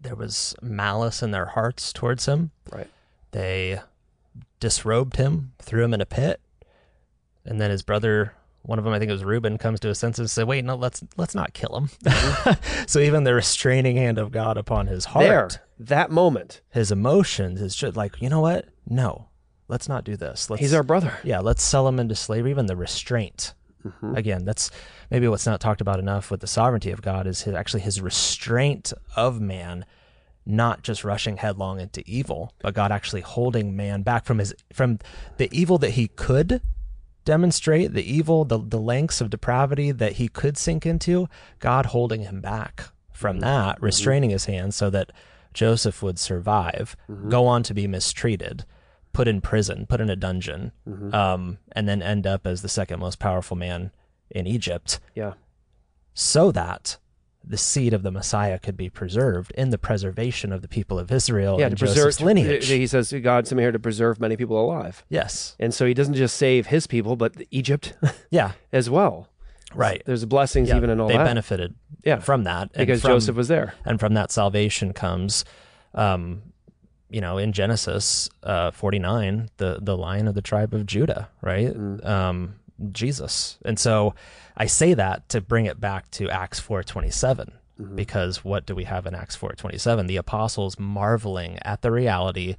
there was malice in their hearts towards him. Right. They disrobed him, threw him in a pit, and then his brother, one of them, I think it was Reuben, comes to his senses and said, "Wait, no, let's let's not kill him." so even the restraining hand of God upon his heart, There, that moment. his emotions, is just like, you know what? No, let's not do this. Let's, He's our brother. yeah, let's sell him into slavery. Even the restraint. Mm-hmm. Again, that's maybe what's not talked about enough with the sovereignty of God is his, actually his restraint of man, not just rushing headlong into evil, but God actually holding man back from his from the evil that he could demonstrate the evil, the, the lengths of depravity that he could sink into, God holding him back from mm-hmm. that, mm-hmm. restraining his hand so that Joseph would survive, mm-hmm. go on to be mistreated, put in prison, put in a dungeon, um, and then end up as the second most powerful man in Egypt, Yeah. so that the seed of the Messiah could be preserved in the preservation of the people of Israel Yeah, and to preserve Joseph's lineage. He says God sent me here to preserve many people alive. Yes. And so he doesn't just save his people, but Egypt Yeah. as well. Right. There's blessings Yeah, even in all they that. They benefited Yeah. from that Because from- Joseph was there. and from that salvation comes um you know in genesis uh 49 the the lion of the tribe of judah right Mm. um jesus and so i say that to bring it back to acts 427 Mm-hmm. because what do we have in acts 427 the apostles marveling at the reality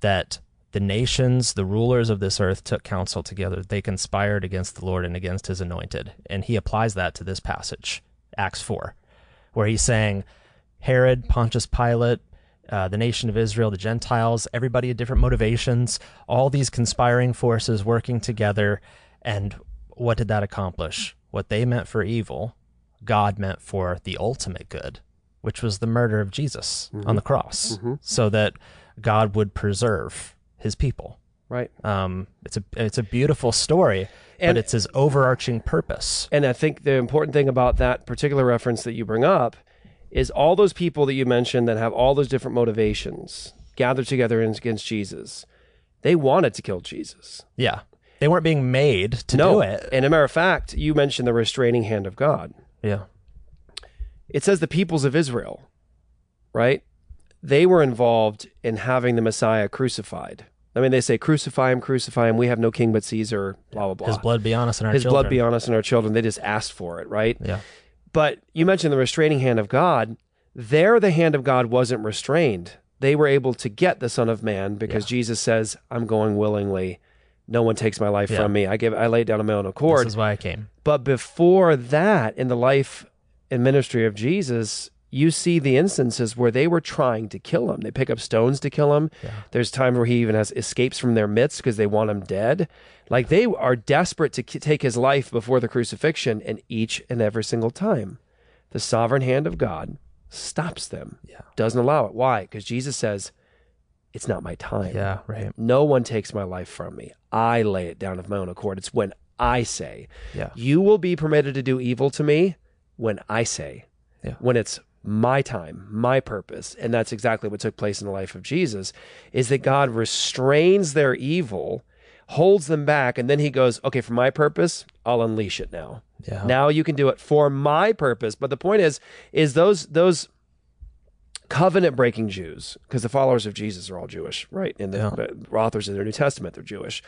that the nations, the rulers of this earth took counsel together. They conspired against the Lord and against his anointed. And he applies that to this passage, Acts 4, where he's saying, Herod, Pontius Pilate, uh, the nation of Israel, the Gentiles, everybody had different motivations, all these conspiring forces working together. And what did that accomplish? What they meant for evil, God meant for the ultimate good, which was the murder of Jesus on the cross, so that God would preserve his people. Right. Um, it's a it's a beautiful story, And- but it's his overarching purpose. And I think the important thing about that particular reference that you bring up is all those people that you mentioned that have all those different motivations gathered together against Jesus. They wanted to kill Jesus. Yeah, they weren't being made to no. do it. And a matter of fact, you mentioned the restraining hand of God. Yeah, It says the peoples of Israel, right? They were involved in having the Messiah crucified. I mean, they say, crucify him, crucify him. We have no king but Caesar, blah, blah, blah. his blood be on us and our children. His children. blood be on us and our children. They just asked for it, right? Yeah, But you mentioned the restraining hand of God. There, the hand of God wasn't restrained. They were able to get the Son of Man because Jesus says, I'm going willingly. No one takes my life Yeah. from me. I give I lay down on my own accord. this is why I came. But before that, in the life and ministry of Jesus, you see the instances where they were trying to kill him. They pick up stones to kill him. There's times where he even has escapes from their midst because they want him dead. Like they are desperate to k- take his life before the crucifixion, and each and every single time, the sovereign hand of God stops them. Yeah. Doesn't allow it. Why? Because Jesus says, "It's not my time." Yeah, right. No one takes my life from me. I lay it down of my own accord. It's when I say, Yeah. You will be permitted to do evil to me when I say, Yeah. when it's my time, my purpose. And that's exactly what took place in the life of Jesus is that God restrains their evil, holds them back, and then he goes, Okay, for my purpose, I'll unleash it now. Yeah. Now you can do it for my purpose. But the point is, is those those covenant breaking Jews, because the followers of Jesus are all Jewish, right? And the uh, authors of their New Testament, they're Jewish.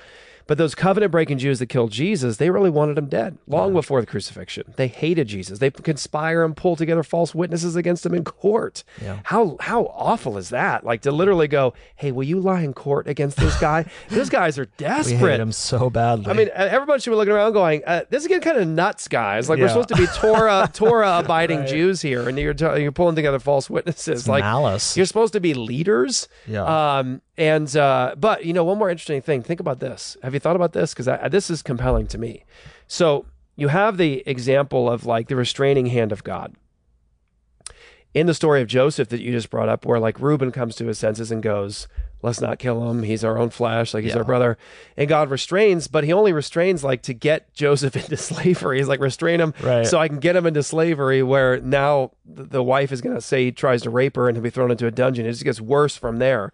But those covenant breaking Jews that killed Jesus, they really wanted him dead long before the crucifixion. They hated Jesus. They conspire and pull together false witnesses against him in court. Yeah. How how awful is that? Like to literally go, hey, will you lie in court against this guy? Those guys are desperate. We hate him so badly. I mean, everybody should be looking around going, uh, "This is getting kind of nuts, guys. Like we're supposed to be Torah Torah abiding Jews here, and you're t- you're pulling together false witnesses. It's like malice. you're supposed to be leaders. Yeah. Um. And uh, but you know, one more interesting thing. Think about this. Have you thought about this? Because this is compelling to me. So you have the example of like the restraining hand of God in the story of Joseph that you just brought up, where like Reuben comes to his senses and goes, "Let's not kill him. He's our own flesh. Like he's Yeah. our brother." And God restrains, but He only restrains like to get Joseph into slavery. He's like, "Restrain him, Right. so I can get him into slavery." Where now the the wife is going to say he tries to rape her and he'll be thrown into a dungeon. It just gets worse from there.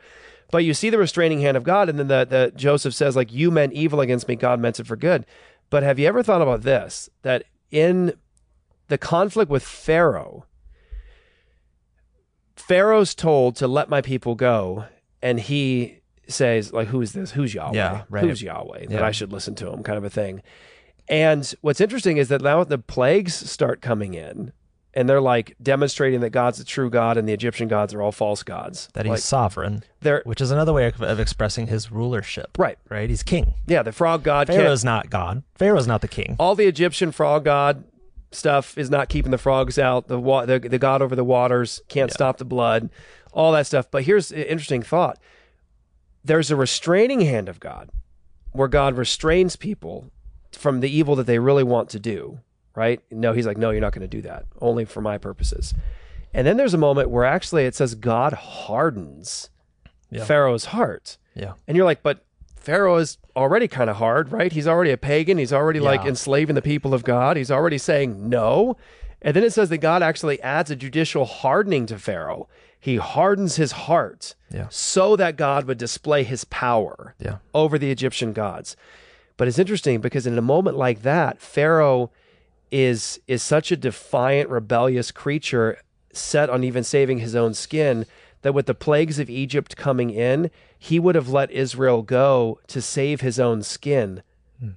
But you see the restraining hand of God, and then the, the Joseph says, like, you meant evil against me, God meant it for good. But have you ever thought about this? That in the conflict with Pharaoh, Pharaoh's told to let my people go, and he says, like, who is this? Who's Yahweh? Yeah, right. Who's Yahweh? That Yeah. I should listen to him, kind of a thing. And what's interesting is that now the plagues start coming in, and they're like demonstrating that God's the true God and the Egyptian gods are all false gods. that he's Like, sovereign, which is another way of, of expressing his rulership. right. Right? He's king. Yeah, the frog god. can't- Pharaoh's not God. Pharaoh's not the king. all the Egyptian frog god stuff is not keeping the frogs out. The wa- the, the god over the waters can't stop the blood, all that stuff. But here's an interesting thought: there's a restraining hand of God, where God restrains people from the evil that they really want to do, right? No, he's like, no, you're not going to do that. Only for my purposes. And then there's a moment where actually it says God hardens Yeah. Pharaoh's heart. Yeah. And you're like, but Pharaoh is already kind of hard, right? He's already a pagan. He's already like enslaving the people of God. He's already saying no. And then it says that God actually adds a judicial hardening to Pharaoh. He hardens his heart Yeah. so that God would display his power Yeah. over the Egyptian gods. But it's interesting because in a moment like that, Pharaoh is is such a defiant, rebellious creature set on even saving his own skin that with the plagues of Egypt coming in, he would have let Israel go to save his own skin. Hmm.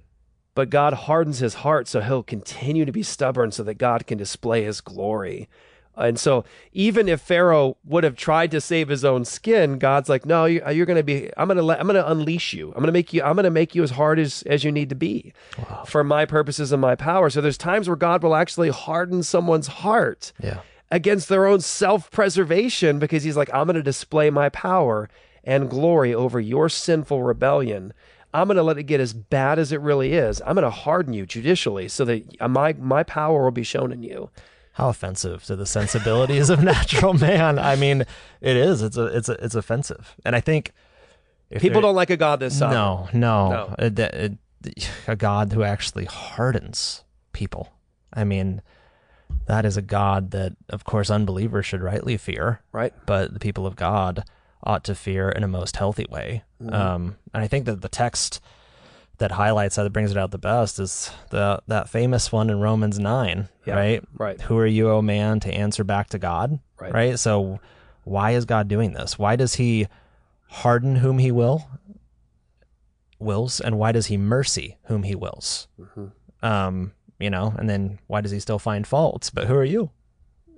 But God hardens his heart so he'll continue to be stubborn so that God can display his glory. And so, even if Pharaoh would have tried to save his own skin, God's like, "No, you, you're going to be. I'm going to let. I'm going to unleash you. I'm going to make you. I'm going to make you as hard as as you need to be, for my purposes and my power." So there's times where God will actually harden someone's heart Yeah. against their own self-preservation because He's like, "I'm going to display my power and glory over your sinful rebellion." I'm going to let it get as bad as it really is. I'm going to harden you judicially so that my my power will be shown in you. How offensive to the sensibilities of natural man. I mean, it is. It's a, it's a, it's offensive. And I think if People don't like a God this sovereign. No, no, No. Uh, that- uh, a God who actually hardens people. I mean, that is a God that, of course, unbelievers should rightly fear. Right. But the people of God ought to fear in a most healthy way. Mhm. Um, and I think that the text that highlights that, that brings it out the best is the that famous one in Romans nine, Yeah, right? right. Who are you, O man, to answer back to God? Right. Right. So, why is God doing this? Why does He harden whom He will, wills, and why does He mercy whom He wills? Mhm. Um, you know, and then why does He still find faults? But who are you?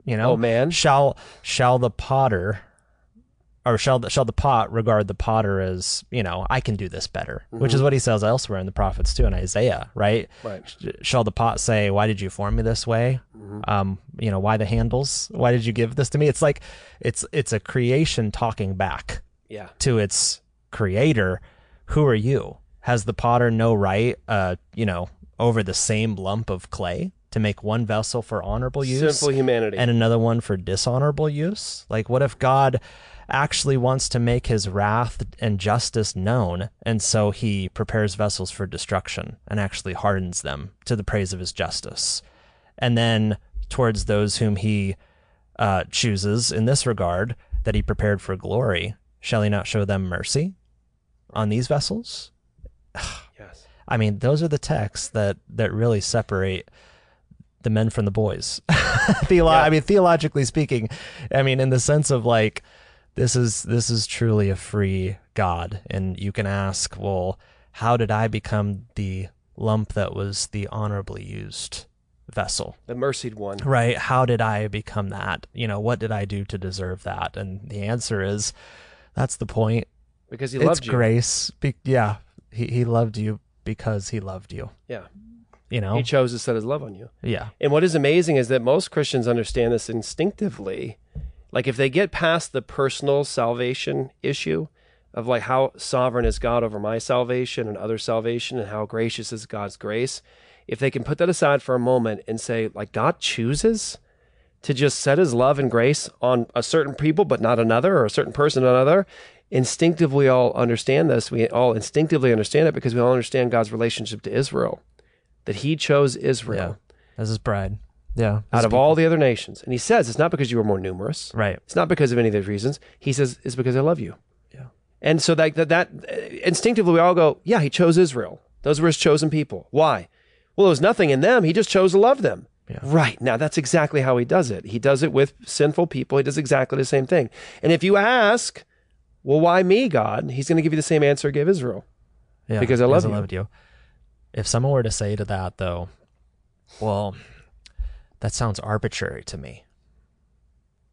You know, Oh, man. shall shall the potter or shall the, shall the pot regard the potter as you know I can do this better, which is Mhm. what he says elsewhere in the prophets too in Isaiah, right? Right. Shall the pot say, "Why did you form me this way?" Mhm. Um, you know, why the handles? Why did you give this to me? It's like it's it's a creation talking back Yeah. to its creator. Who are you? Has the potter no right, uh, you know, over the same lump of clay to make one vessel for honorable use, Sinful humanity. and another one for dishonorable use? Like, what if God actually wants to make his wrath and justice known, and so he prepares vessels for destruction and actually hardens them to the praise of his justice? And then towards those whom he uh, chooses in this regard, that he prepared for glory, shall he not show them mercy on these vessels? Yes. I mean, those are the texts that that really separate the men from the boys. Theolo- I mean, theologically speaking, I mean, in the sense of like, this is this is truly a free God, and you can ask, well, how did I become the lump that was the honorably used vessel? The mercied one. Right? How did I become that? You know, what did I do to deserve that? And the answer is, that's the point. Because he it's loved you. grace. Be- yeah, he he loved you because he loved you. Yeah. You know, He chose to set his love on you. Yeah. And what is amazing is that most Christians understand this instinctively. Like if they get past the personal salvation issue of like how sovereign is God over my salvation and other salvation and how gracious is God's grace, if they can put that aside for a moment and say like God chooses to just set his love and grace on a certain people but not another or a certain person another, instinctively we all understand this. We all instinctively understand it because we all understand God's relationship to Israel. That he chose Israel as his bride. Yeah. out of all the other nations. And he says it's not because you were more numerous. Right. It's not because of any of those reasons. He says it's because I love you. Yeah. And so that, that, that instinctively we all go, yeah, he chose Israel. Those were his chosen people. Why? Well, there was nothing in them. He just chose to love them. Yeah. Right. Now that's exactly how he does it. He does it with sinful people. He does exactly the same thing. And if you ask, well, why me, God? He's going to give you the same answer he gave Israel. Yeah, because I love you. loved you. If someone were to say to that though, well, that sounds arbitrary to me.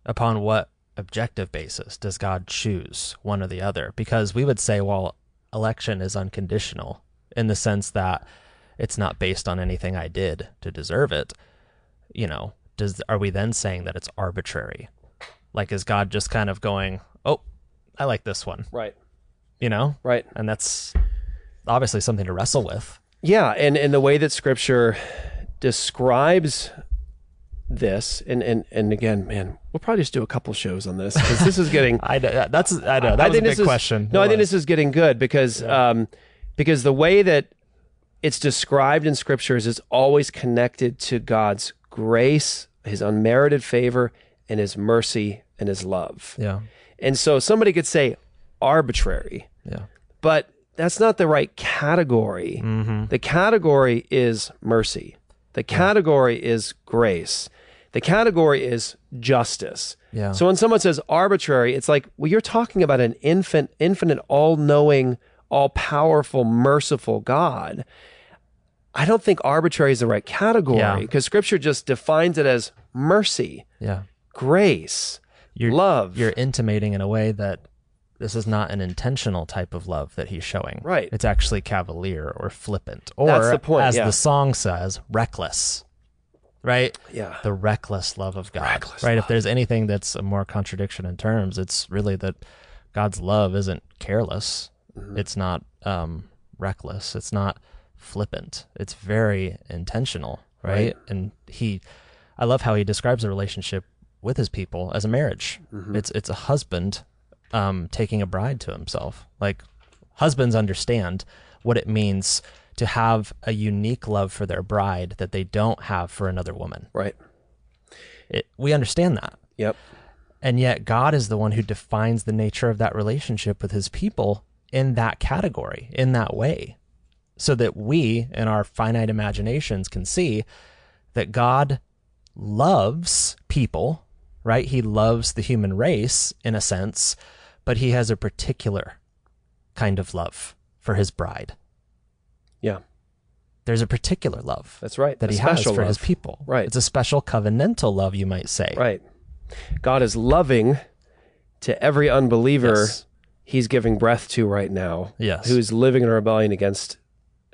Upon what objective basis does God choose one or the other? Because we would say, well, election is unconditional in the sense that it's not based on anything I did to deserve it. You know, does are we then saying that it's arbitrary? Like is God just kind of going, "Oh, I like this one." Right. You know? Right. And that's obviously something to wrestle with. Yeah, and and the way that Scripture describes this, and and and again, man, we'll probably just do a couple shows on this because this is getting. I know, that's I know that was a big this is- question. No, I think this is getting good because um, because the way that it's described in scriptures is always connected to God's grace, His unmerited favor, and His mercy and His love. Yeah. And so somebody could say arbitrary, Yeah. but that's not the right category. Mm-hmm. The category is mercy. The category is grace. The category is justice. Yeah. So when someone says arbitrary, it's like, well, you're talking about an infant, infinite, all-knowing, all-powerful, merciful God. I don't think arbitrary is the right category Yeah. because Scripture just defines it as mercy, Yeah. grace, You're, love. You're intimating in a way that this is not an intentional type of love that he's showing. Right. It's actually cavalier or flippant. Or, That's the point, as yeah. the song says, reckless. Right? Yeah. The reckless love of God. Reckless right? If there's anything that's a more contradiction in terms, it's really that God's love isn't careless. Mm-hmm. It's not um, reckless. It's not flippant. It's very intentional. Right? Right. And he, I love how he describes the relationship with his people as a marriage. Mm-hmm. It's it's a husband um, taking a bride to himself. Like husbands understand what it means to have a unique love for their bride that they don't have for another woman. Right. It, we understand that. Yep. And yet God is the one who defines the nature of that relationship with his people in that category, in that way. So that we, in our finite imaginations, can see that God loves people, right? He loves the human race in a sense, but he has a particular kind of love for his bride. Yeah. There's a particular love That's right. that A he has for his people. Right. It's a special covenantal love, you might say. Right. God is loving to every unbeliever Yes. he's giving breath to right now. Yes. Who's living in rebellion against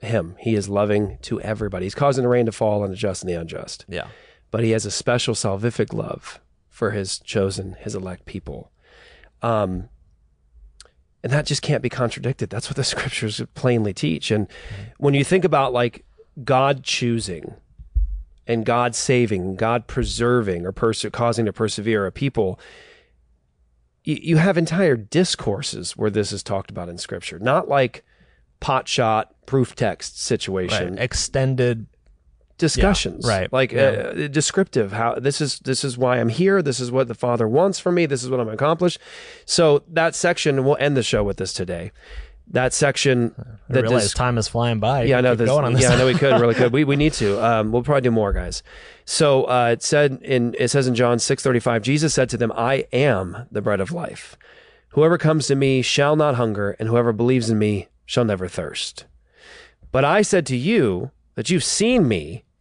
him. He is loving to everybody. He's causing the rain to fall on the just and the unjust. Yeah. But he has a special salvific love for his chosen, his elect people. Um, and that just can't be contradicted. That's what the scriptures plainly teach. And when you think about like God choosing and God saving, God preserving or perse- causing to persevere a people, you, you have entire discourses where this is talked about in scripture, not like pot shot proof text situation Right. Extended discussions Yeah, right. like Yeah. uh, descriptive how this is this is why i'm here this is what the father wants from me this is what i'm accomplished so that section we'll end the show with this today that section I that realize dis- time is flying by. yeah, I know this. going on this. Yeah, I know we could, really could. We we need to. Um, we'll probably do more, guys. So uh, it said in it says in John six thirty five, Jesus said to them, "I am the bread of life. Whoever comes to me shall not hunger, and whoever believes in me shall never thirst. But I said to you that you've seen me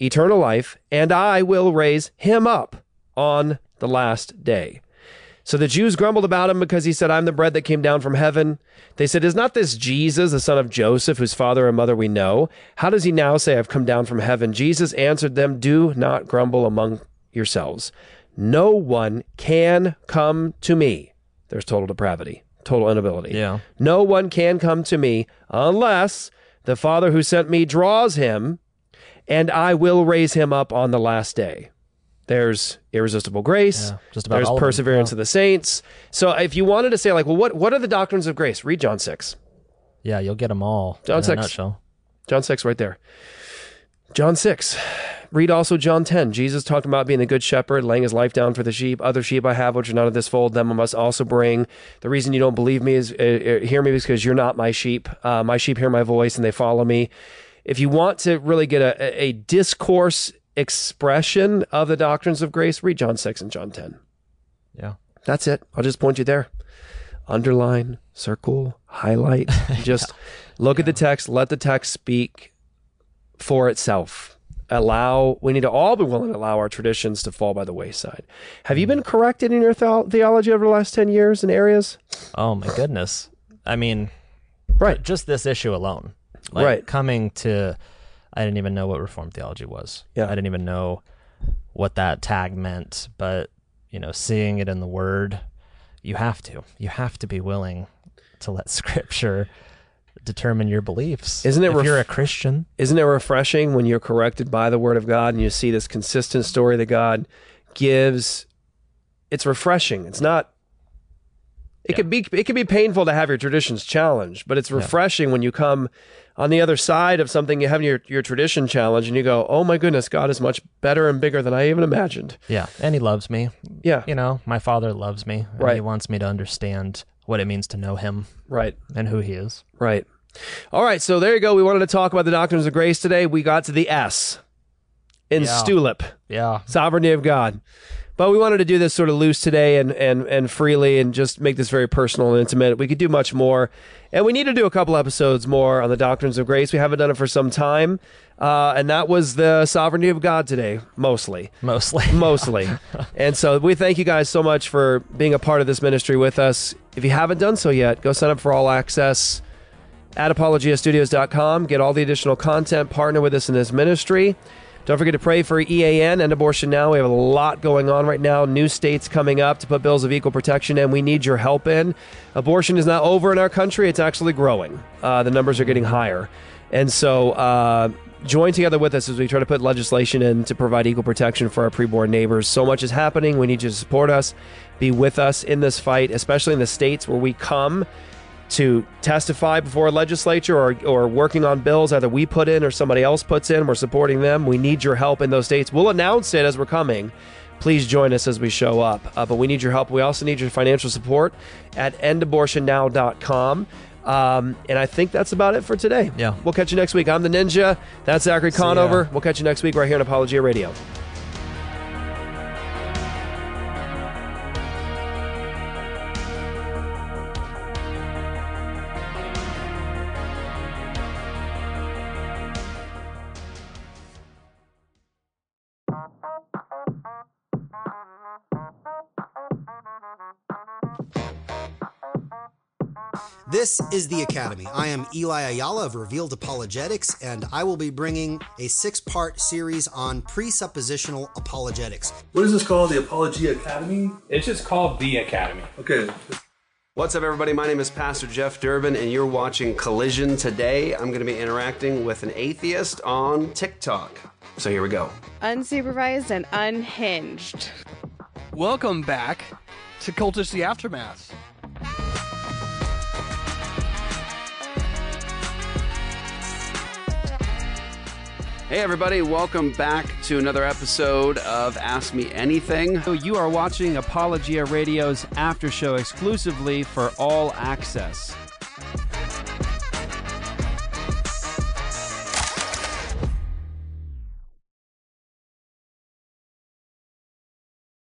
eternal life, and I will raise him up on the last day. So the Jews grumbled about him because he said, I'm the bread that came down from heaven. They said, Is not this Jesus, the son of Joseph, whose father and mother we know? How does he now say, I've come down from heaven? Jesus answered them, Do not grumble among yourselves. No one can come to me. There's total depravity, total inability. Yeah. No one can come to me unless the Father who sent me draws him, and I will raise him up on the last day. There's irresistible grace. Yeah, just about There's all of perseverance Yeah. of the saints. So if you wanted to say like, well, what what are the doctrines of grace? Read John six. Yeah, you'll get them all John in a six. nutshell. John six, right there. John six. Read also John ten. Jesus talked about being the good shepherd, laying his life down for the sheep. Other sheep I have, which are not of this fold, them I must also bring. The reason you don't believe me is uh, uh, hear me because you're not my sheep. Uh, my sheep hear my voice and they follow me. If you want to really get a, a- discourse expression of the doctrines of grace, read John six and John ten. Yeah. That's it. I'll just point you there. Underline, circle, highlight. Just look at the text, let the text speak for itself. Allow we need to all be willing to allow our traditions to fall by the wayside. Have you mm. been corrected in your theo- theology over the last ten years in areas? Oh my goodness. I mean, right. Just this issue alone. Like Right. Coming to, I didn't even know what Reformed theology was. Yeah. I didn't even know what that tag meant. But you know, seeing it in the Word, you have to. You have to be willing to let Scripture determine your beliefs. Isn't it If ref- you're a Christian? Isn't it refreshing when you're corrected by the word of God and you see this consistent story that God gives? It's refreshing. It's not it could be it could be painful to have your traditions challenged, but it's refreshing when you come on the other side of something you have your your tradition challenged and you go, "Oh my goodness, God is much better and bigger than I even imagined." Yeah, and he loves me. Yeah. You know, my father loves me. and Right. He wants me to understand what it means to know him. Right. And who he is. Right. All right, so there you go. We wanted to talk about the doctrines of grace today. We got to the S in Yeah. Stulip. Yeah. Sovereignty of God. But we wanted to do this sort of loose today and, and, and freely and just make this very personal and intimate. We could do much more. And we need to do a couple episodes more on the doctrines of grace. We haven't done it for some time. Uh, and that was the sovereignty of God today, mostly. Mostly. Mostly. and so we thank you guys so much for being a part of this ministry with us. If you haven't done so yet, go sign up for All Access at apologiastudios.com. Get all the additional content, partner with us in this ministry. Don't forget to pray for EAN and Abortion Now. We have a lot going on right now. New states coming up to put bills of equal protection and We need your help in. Abortion is not over in our country, it's actually growing. Uh, the numbers are getting higher. And so, uh, join together with us as we try to put legislation in to provide equal protection for our preborn neighbors. So much is happening. We need you to support us, be with us in this fight, especially in the states where we come to testify before a legislature or, or working on bills either we put in or somebody else puts in. We're supporting them. We need your help in those states. We'll announce it as we're coming. Please join us as we show up. Uh, but we need your help. We also need your financial support at endabortionnow.com. Um, and I think that's about it for today. Yeah. We'll catch you next week. I'm the Ninja. That's Zachary Conover. We'll catch you next week right here on Apologia Radio. This is The Academy. I am Eli Ayala of Revealed Apologetics, and I will be bringing a six part series on presuppositional apologetics. What is this called? The Apology Academy? It's just called The Academy. Okay. What's up, everybody? My name is Pastor Jeff Durbin, and you're watching Collision today. I'm going to be interacting with an atheist on TikTok. So here we go. Unsupervised and unhinged. Welcome back to Cultish the Aftermath. Hey, everybody, welcome back to another episode of Ask Me Anything. You are watching Apologia Radio's after show exclusively for All Access.